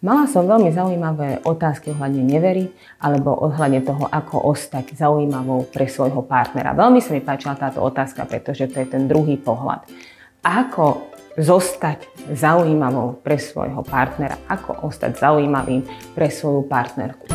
Mala som veľmi zaujímavé otázky ohľadne nevery alebo ohľadne toho, ako ostať zaujímavou pre svojho partnera. Veľmi sa mi páčila táto otázka, pretože to je ten druhý pohľad. Ako zostať zaujímavou pre svojho partnera, ako ostať zaujímavým pre svoju partnerku.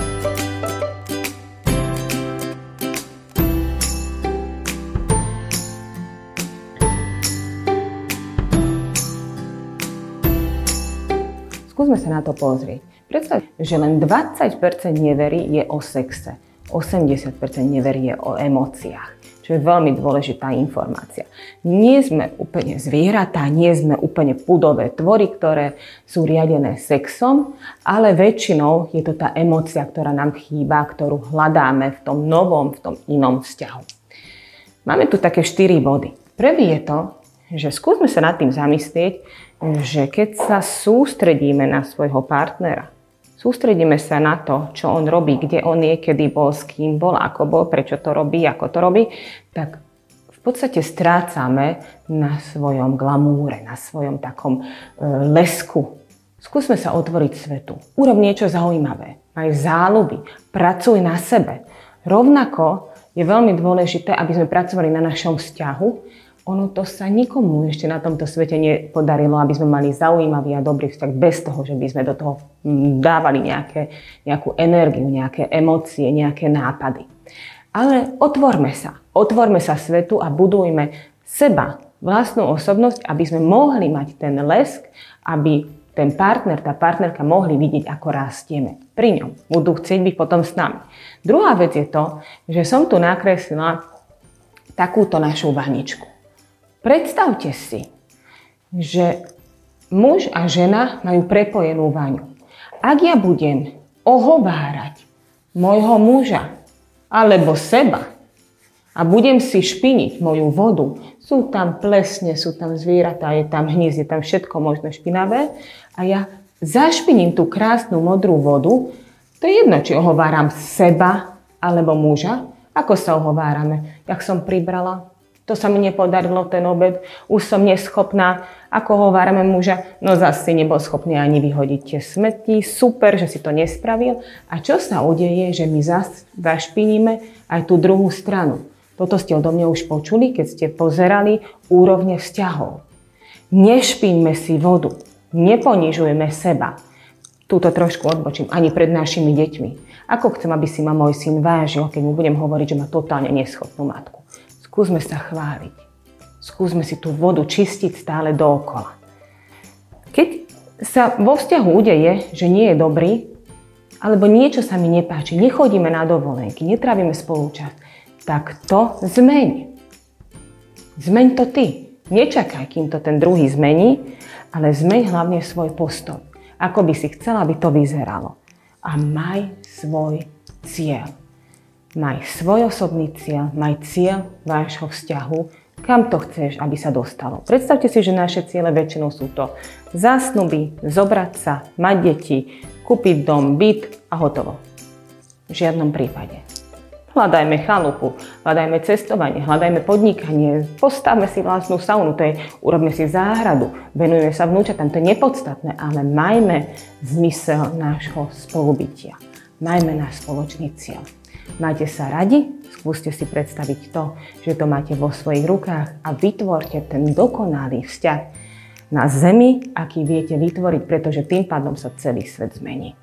Skúsme sa na to pozrieť. Predstav, že len 20% neverí je o sexe, 80% neverí je o emóciách čo je veľmi dôležitá informácia. Nie sme úplne zvieratá, nie sme úplne pudové tvory, ktoré sú riadené sexom, ale väčšinou je to tá emócia, ktorá nám chýba, ktorú hľadáme v tom novom, v tom inom vzťahu. Máme tu také 4 body. Prvý je to, že skúsme sa nad tým zamyslieť, že keď sa sústredíme na svojho partnera, sústredíme sa na to, čo on robí, kde on je, kedy bol, s kým bol, ako bol, prečo to robí, ako to robí, tak v podstate strácame na svojom glamúre, na svojom takom e, lesku. Skúsme sa otvoriť svetu. Urob niečo zaujímavé. Maj záľuby. Pracuj na sebe. Rovnako je veľmi dôležité, aby sme pracovali na našom vzťahu, ono to sa nikomu ešte na tomto svete nepodarilo, aby sme mali zaujímavý a dobrý vzťah bez toho, že by sme do toho dávali nejaké, nejakú energiu, nejaké emócie, nejaké nápady. Ale otvorme sa. Otvorme sa svetu a budujme seba, vlastnú osobnosť, aby sme mohli mať ten lesk, aby ten partner, tá partnerka mohli vidieť, ako rastieme pri ňom. Budú chcieť byť potom s nami. Druhá vec je to, že som tu nakreslila takúto našu vaničku. Predstavte si, že muž a žena majú prepojenú vaňu. Ak ja budem ohovárať môjho muža alebo seba a budem si špiniť moju vodu, sú tam plesne, sú tam zvieratá, je tam hníz, je tam všetko možné špinavé a ja zašpiním tú krásnu modrú vodu, to je jedno, či ohováram seba alebo muža, ako sa ohovárame. Jak som pribrala, to sa mi nepodarilo ten obed, už som neschopná, ako hovárame muža, no zase nebol schopný ani vyhodiť tie smeti, super, že si to nespravil. A čo sa udeje, že my zase zašpiníme aj tú druhú stranu. Toto ste odo mňa už počuli, keď ste pozerali úrovne vzťahov. Nešpíňme si vodu, neponižujeme seba. Túto trošku odbočím, ani pred našimi deťmi. Ako chcem, aby si ma môj syn vážil, keď mu budem hovoriť, že má totálne neschopnú matku. Skúsme sa chváliť. Skúsme si tú vodu čistiť stále dookola. Keď sa vo vzťahu udeje, že nie je dobrý, alebo niečo sa mi nepáči, nechodíme na dovolenky, netrávime spolu čas, tak to zmeň. Zmeň to ty. Nečakaj, kým to ten druhý zmení, ale zmeň hlavne svoj postoj. Ako by si chcela, aby to vyzeralo. A maj svoj cieľ. Maj svoj osobný cieľ, maj cieľ vášho vzťahu, kam to chceš, aby sa dostalo. Predstavte si, že naše ciele väčšinou sú to zásnuby, zobrať sa, mať deti, kúpiť dom, byt a hotovo. V žiadnom prípade. Hľadajme chalupu, hľadajme cestovanie, hľadajme podnikanie, postavme si vlastnú saunu, to je, urobme si záhradu, venujeme sa vnúčatám, to je nepodstatné, ale majme zmysel nášho spolubytia. Majme náš spoločný cieľ. Máte sa radi? Skúste si predstaviť to, že to máte vo svojich rukách a vytvorte ten dokonalý vzťah na Zemi, aký viete vytvoriť, pretože tým pádom sa celý svet zmení.